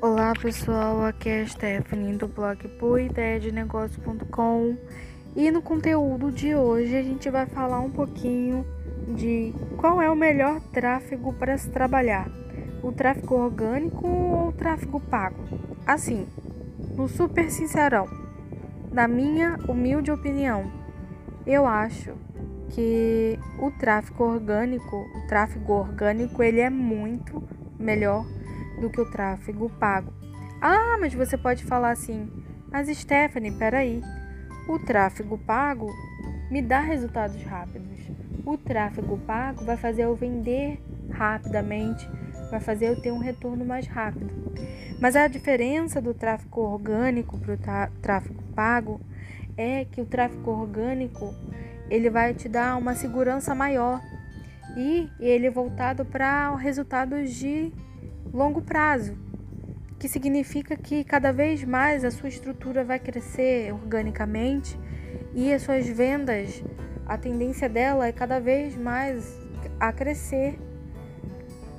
Olá pessoal, aqui é a Stephanie do blog boaideiadenegócio.com e no conteúdo de hoje a gente vai falar um pouquinho de qual é o melhor tráfego para se trabalhar, o tráfego orgânico ou o tráfego pago. Assim, no super sincerão, na minha humilde opinião, eu acho que o tráfego orgânico, o tráfego orgânico, ele é muito melhor do que o tráfego pago. Ah, mas você pode falar assim, mas Stephanie, peraí, o tráfego pago me dá resultados rápidos. O tráfego pago vai fazer eu vender rapidamente, vai fazer eu ter um retorno mais rápido. Mas a diferença do tráfego orgânico para o tráfego pago é que o tráfego orgânico ele vai te dar uma segurança maior e ele é voltado para resultados de longo prazo, que significa que cada vez mais a sua estrutura vai crescer organicamente e as suas vendas, a tendência dela é cada vez mais a crescer,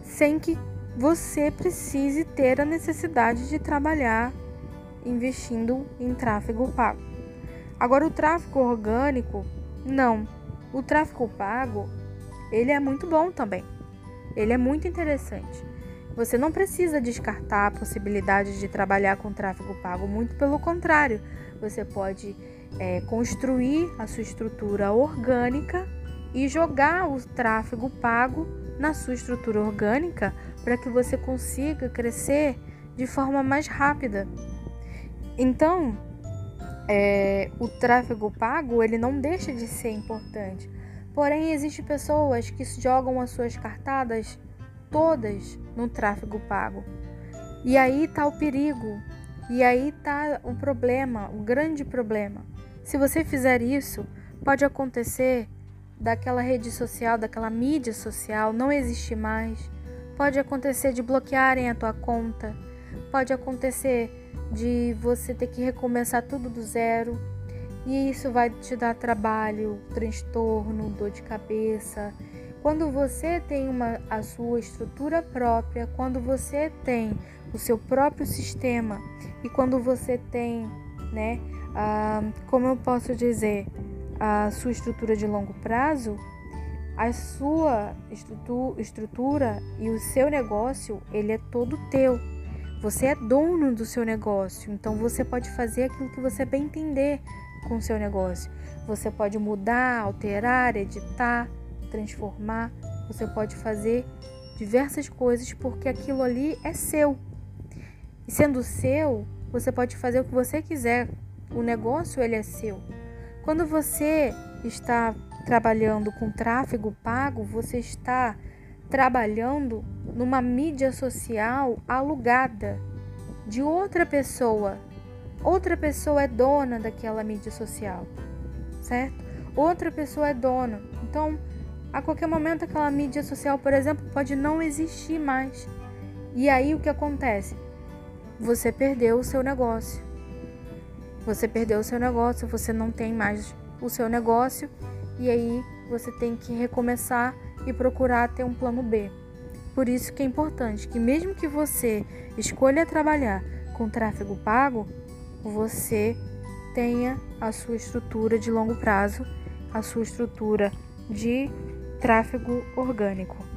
sem que você precise ter a necessidade de trabalhar investindo em tráfego pago. Agora o tráfego orgânico, não. O tráfego pago, ele é muito bom também. Ele é muito interessante. Você não precisa descartar a possibilidade de trabalhar com tráfego pago, muito pelo contrário, você pode é, construir a sua estrutura orgânica e jogar o tráfego pago na sua estrutura orgânica para que você consiga crescer de forma mais rápida. Então, é, o tráfego pago ele não deixa de ser importante. Porém, existem pessoas que jogam as suas cartadas todas no tráfego pago. E aí está o perigo, e aí está o problema, o grande problema. Se você fizer isso, pode acontecer daquela rede social, daquela mídia social não existir mais. Pode acontecer de bloquearem a tua conta. Pode acontecer de você ter que recomeçar tudo do zero. E isso vai te dar trabalho, transtorno, dor de cabeça quando você tem uma, a sua estrutura própria, quando você tem o seu próprio sistema e quando você tem, né, a, como eu posso dizer, a sua estrutura de longo prazo, a sua estrutura e o seu negócio, ele é todo teu. Você é dono do seu negócio, então você pode fazer aquilo que você bem entender com o seu negócio. Você pode mudar, alterar, editar, transformar, você pode fazer diversas coisas porque aquilo ali é seu. E sendo seu, você pode fazer o que você quiser. O negócio ele é seu. Quando você está trabalhando com tráfego pago, você está trabalhando numa mídia social alugada de outra pessoa. Outra pessoa é dona daquela mídia social, certo? Outra pessoa é dona. Então, a qualquer momento, aquela mídia social, por exemplo, pode não existir mais. E aí o que acontece? Você perdeu o seu negócio. Você perdeu o seu negócio, você não tem mais o seu negócio e aí você tem que recomeçar e procurar ter um plano B. Por isso que é importante que mesmo que você escolha trabalhar com tráfego pago, você tenha a sua estrutura de longo prazo, a sua estrutura de tráfego orgânico.